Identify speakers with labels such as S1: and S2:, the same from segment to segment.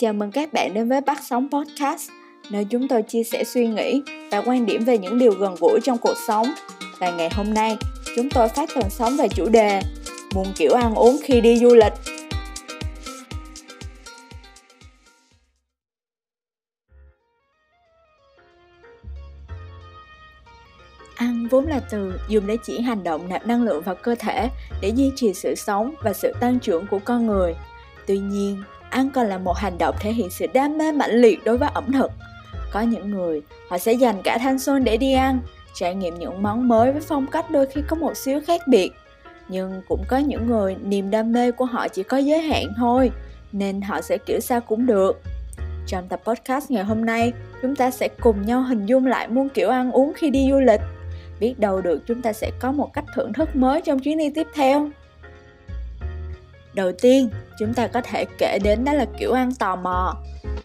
S1: Chào mừng các bạn đến với Bắt sóng Podcast, nơi chúng tôi chia sẻ suy nghĩ và quan điểm về những điều gần gũi trong cuộc sống. Và ngày hôm nay, chúng tôi phát tần sóng về chủ đề Muôn kiểu ăn uống khi đi du lịch. Ăn vốn là từ dùng để chỉ hành động nạp năng lượng vào cơ thể để duy trì sự sống và sự tăng trưởng của con người. Tuy nhiên, ăn còn là một hành động thể hiện sự đam mê mãnh liệt đối với ẩm thực. Có những người, họ sẽ dành cả thanh xuân để đi ăn, trải nghiệm những món mới với phong cách đôi khi có một xíu khác biệt. Nhưng cũng có những người niềm đam mê của họ chỉ có giới hạn thôi, nên họ sẽ kiểu sao cũng được. Trong tập podcast ngày hôm nay, chúng ta sẽ cùng nhau hình dung lại muôn kiểu ăn uống khi đi du lịch. Biết đâu được chúng ta sẽ có một cách thưởng thức mới trong chuyến đi tiếp theo. Đầu tiên, chúng ta có thể kể đến đó là kiểu ăn tò mò.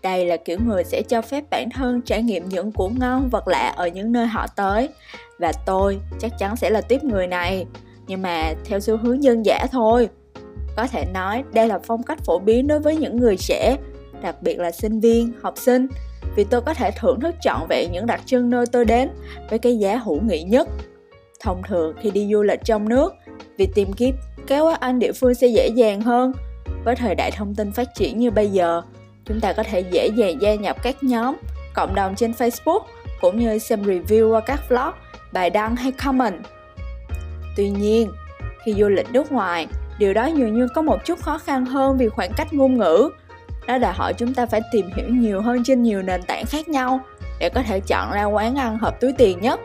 S1: Đây là kiểu người sẽ cho phép bản thân trải nghiệm những của ngon vật lạ ở những nơi họ tới. Và tôi chắc chắn sẽ là tiếp người này, nhưng mà theo xu hướng dân dã thôi. Có thể nói đây là phong cách phổ biến đối với những người trẻ, đặc biệt là sinh viên, học sinh, vì tôi có thể thưởng thức trọn vẹn những đặc trưng nơi tôi đến với cái giá hữu nghị nhất. Thông thường khi đi du lịch trong nước, việc tìm kiếm các quán ăn địa phương sẽ dễ dàng hơn. Với thời đại thông tin phát triển như bây giờ, chúng ta có thể dễ dàng gia nhập các nhóm, cộng đồng trên Facebook cũng như xem review qua các vlog, bài đăng hay comment. Tuy nhiên, khi du lịch nước ngoài, điều đó dường như có một chút khó khăn hơn vì khoảng cách ngôn ngữ. Nó đòi hỏi chúng ta phải tìm hiểu nhiều hơn trên nhiều nền tảng khác nhau để có thể chọn ra quán ăn hợp túi tiền nhất.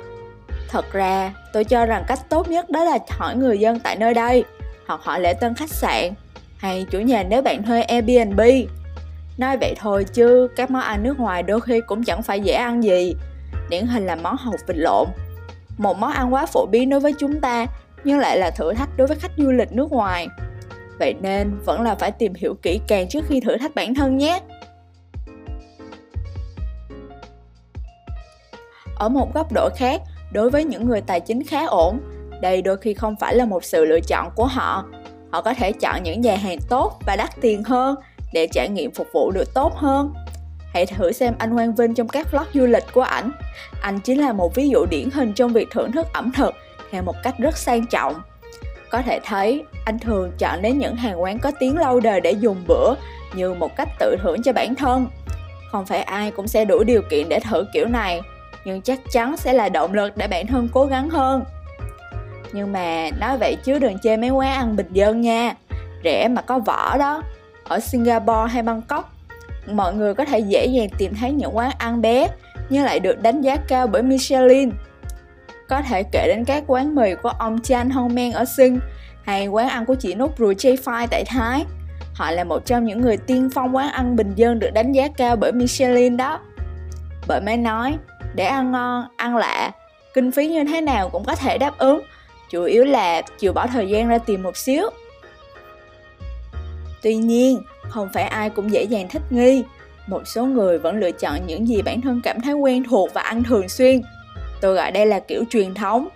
S1: Thật ra, tôi cho rằng cách tốt nhất đó là hỏi người dân tại nơi đây hoặc họ lễ tân khách sạn hay chủ nhà nếu bạn thuê Airbnb. Nói vậy thôi chứ các món ăn nước ngoài đôi khi cũng chẳng phải dễ ăn gì. Điển hình là món hột vịt lộn. Một món ăn quá phổ biến đối với chúng ta nhưng lại là thử thách đối với khách du lịch nước ngoài. Vậy nên vẫn là phải tìm hiểu kỹ càng trước khi thử thách bản thân nhé. Ở một góc độ khác, đối với những người tài chính khá ổn, đây đôi khi không phải là một sự lựa chọn của họ. Họ có thể chọn những nhà hàng tốt và đắt tiền hơn để trải nghiệm phục vụ được tốt hơn. Hãy thử xem anh Quang Vinh trong các vlog du lịch của ảnh. Anh chính là một ví dụ điển hình trong việc thưởng thức ẩm thực theo một cách rất sang trọng. Có thể thấy, anh thường chọn đến những hàng quán có tiếng lâu đời để dùng bữa như một cách tự thưởng cho bản thân. Không phải ai cũng sẽ đủ điều kiện để thử kiểu này, nhưng chắc chắn sẽ là động lực để bản thân cố gắng hơn nhưng mà nói vậy chứ đừng chê mấy quán ăn bình dân nha rẻ mà có vỏ đó ở singapore hay bangkok mọi người có thể dễ dàng tìm thấy những quán ăn bé nhưng lại được đánh giá cao bởi michelin có thể kể đến các quán mì của ông Chan Hong Men ở Sing hay quán ăn của chị Nút Rùi Chay Phai tại Thái. Họ là một trong những người tiên phong quán ăn bình dân được đánh giá cao bởi Michelin đó. Bởi mới nói, để ăn ngon, ăn lạ, kinh phí như thế nào cũng có thể đáp ứng chủ yếu là chịu bỏ thời gian ra tìm một xíu. Tuy nhiên, không phải ai cũng dễ dàng thích nghi. Một số người vẫn lựa chọn những gì bản thân cảm thấy quen thuộc và ăn thường xuyên. Tôi gọi đây là kiểu truyền thống.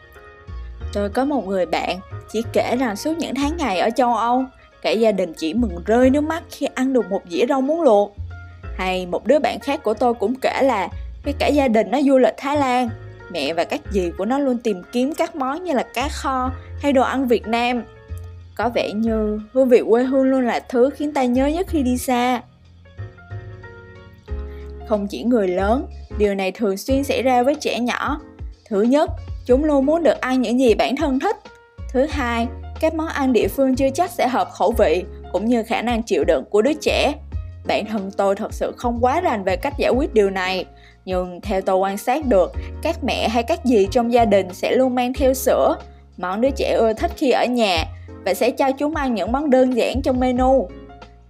S1: Tôi có một người bạn, chỉ kể rằng suốt những tháng ngày ở châu âu, cả gia đình chỉ mừng rơi nước mắt khi ăn được một dĩa rau muống luộc. Hay một đứa bạn khác của tôi cũng kể là khi cả gia đình nó du lịch thái lan mẹ và các dì của nó luôn tìm kiếm các món như là cá kho hay đồ ăn Việt Nam. Có vẻ như hương vị quê hương luôn là thứ khiến ta nhớ nhất khi đi xa. Không chỉ người lớn, điều này thường xuyên xảy ra với trẻ nhỏ. Thứ nhất, chúng luôn muốn được ăn những gì bản thân thích. Thứ hai, các món ăn địa phương chưa chắc sẽ hợp khẩu vị cũng như khả năng chịu đựng của đứa trẻ. Bản thân tôi thật sự không quá rành về cách giải quyết điều này, nhưng theo tôi quan sát được, các mẹ hay các dì trong gia đình sẽ luôn mang theo sữa, món đứa trẻ ưa thích khi ở nhà và sẽ cho chúng ăn những món đơn giản trong menu.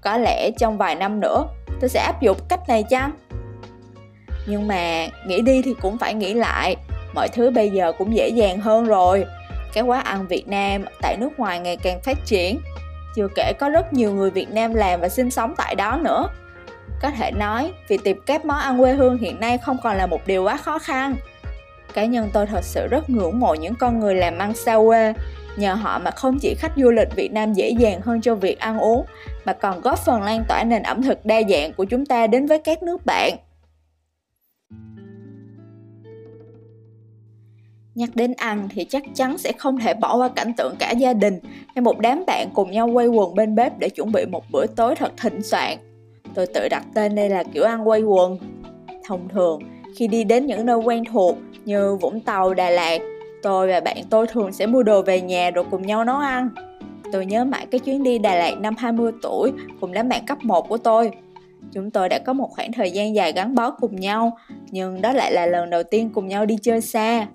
S1: Có lẽ trong vài năm nữa, tôi sẽ áp dụng cách này chăng? Nhưng mà nghĩ đi thì cũng phải nghĩ lại, mọi thứ bây giờ cũng dễ dàng hơn rồi. Cái quán ăn Việt Nam tại nước ngoài ngày càng phát triển. Chưa kể có rất nhiều người Việt Nam làm và sinh sống tại đó nữa có thể nói, việc tìm các món ăn quê hương hiện nay không còn là một điều quá khó khăn. Cá nhân tôi thật sự rất ngưỡng mộ những con người làm ăn xa quê, Nhờ họ mà không chỉ khách du lịch Việt Nam dễ dàng hơn cho việc ăn uống, mà còn góp phần lan tỏa nền ẩm thực đa dạng của chúng ta đến với các nước bạn. Nhắc đến ăn thì chắc chắn sẽ không thể bỏ qua cảnh tượng cả gia đình hay một đám bạn cùng nhau quay quần bên bếp để chuẩn bị một bữa tối thật thịnh soạn. Tôi tự đặt tên đây là kiểu ăn quay quần. Thông thường, khi đi đến những nơi quen thuộc như Vũng Tàu, Đà Lạt, tôi và bạn tôi thường sẽ mua đồ về nhà rồi cùng nhau nấu ăn. Tôi nhớ mãi cái chuyến đi Đà Lạt năm 20 tuổi cùng đám bạn cấp 1 của tôi. Chúng tôi đã có một khoảng thời gian dài gắn bó cùng nhau, nhưng đó lại là lần đầu tiên cùng nhau đi chơi xa.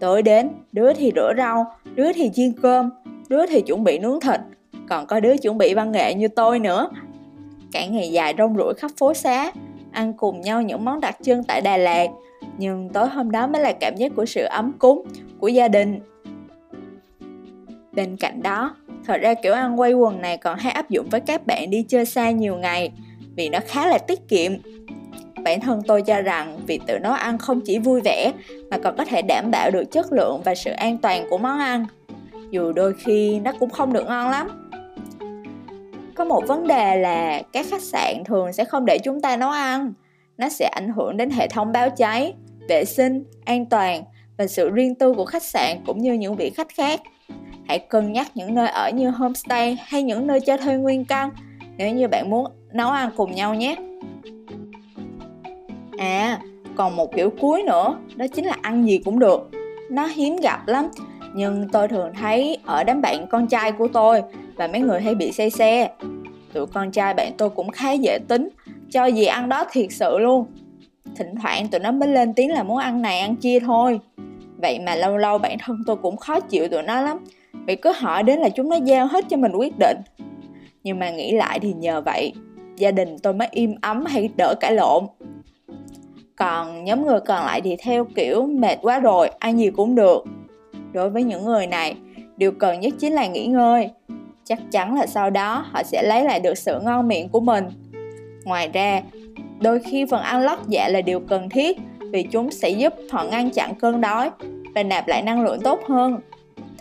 S1: Tối đến, đứa thì rửa rau, đứa thì chiên cơm, đứa thì chuẩn bị nướng thịt, còn có đứa chuẩn bị văn nghệ như tôi nữa. Cả ngày dài rong ruổi khắp phố xá, ăn cùng nhau những món đặc trưng tại Đà Lạt, nhưng tối hôm đó mới là cảm giác của sự ấm cúng, của gia đình. Bên cạnh đó, thật ra kiểu ăn quay quần này còn hay áp dụng với các bạn đi chơi xa nhiều ngày, vì nó khá là tiết kiệm. Bản thân tôi cho rằng việc tự nấu ăn không chỉ vui vẻ mà còn có thể đảm bảo được chất lượng và sự an toàn của món ăn. Dù đôi khi nó cũng không được ngon lắm có một vấn đề là các khách sạn thường sẽ không để chúng ta nấu ăn. Nó sẽ ảnh hưởng đến hệ thống báo cháy vệ sinh an toàn và sự riêng tư của khách sạn cũng như những vị khách khác. Hãy cân nhắc những nơi ở như homestay hay những nơi cho thuê nguyên căn nếu như bạn muốn nấu ăn cùng nhau nhé. À, còn một kiểu cuối nữa, đó chính là ăn gì cũng được. Nó hiếm gặp lắm, nhưng tôi thường thấy ở đám bạn con trai của tôi và mấy người hay bị say xe. Tụi con trai bạn tôi cũng khá dễ tính, cho gì ăn đó thiệt sự luôn. Thỉnh thoảng tụi nó mới lên tiếng là muốn ăn này ăn kia thôi. Vậy mà lâu lâu bản thân tôi cũng khó chịu tụi nó lắm Vì cứ hỏi đến là chúng nó giao hết cho mình quyết định Nhưng mà nghĩ lại thì nhờ vậy Gia đình tôi mới im ấm hay đỡ cãi lộn còn nhóm người còn lại thì theo kiểu mệt quá rồi ăn gì cũng được đối với những người này điều cần nhất chính là nghỉ ngơi chắc chắn là sau đó họ sẽ lấy lại được sự ngon miệng của mình. Ngoài ra, đôi khi phần ăn lót dạ là điều cần thiết vì chúng sẽ giúp họ ngăn chặn cơn đói và nạp lại năng lượng tốt hơn.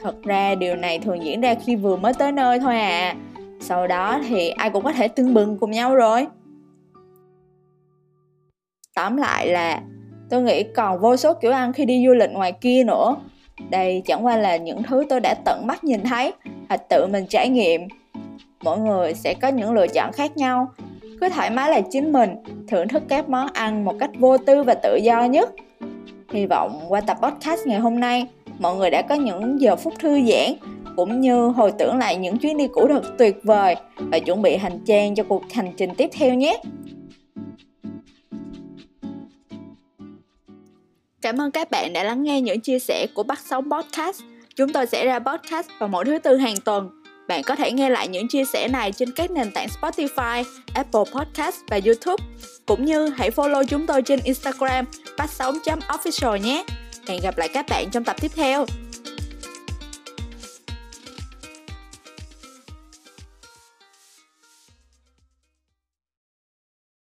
S1: Thật ra, điều này thường diễn ra khi vừa mới tới nơi thôi à. Sau đó thì ai cũng có thể tưng bừng cùng nhau rồi. Tóm lại là, tôi nghĩ còn vô số kiểu ăn khi đi du lịch ngoài kia nữa đây chẳng qua là những thứ tôi đã tận mắt nhìn thấy và tự mình trải nghiệm. Mỗi người sẽ có những lựa chọn khác nhau. Cứ thoải mái là chính mình, thưởng thức các món ăn một cách vô tư và tự do nhất. Hy vọng qua tập podcast ngày hôm nay, mọi người đã có những giờ phút thư giãn, cũng như hồi tưởng lại những chuyến đi cũ thật tuyệt vời và chuẩn bị hành trang cho cuộc hành trình tiếp theo nhé. Cảm ơn các bạn đã lắng nghe những chia sẻ của Bắt Sống Podcast. Chúng tôi sẽ ra podcast vào mỗi thứ tư hàng tuần. Bạn có thể nghe lại những chia sẻ này trên các nền tảng Spotify, Apple Podcast và YouTube. Cũng như hãy follow chúng tôi trên Instagram bắt sống.official nhé. Hẹn gặp lại các bạn trong tập tiếp theo.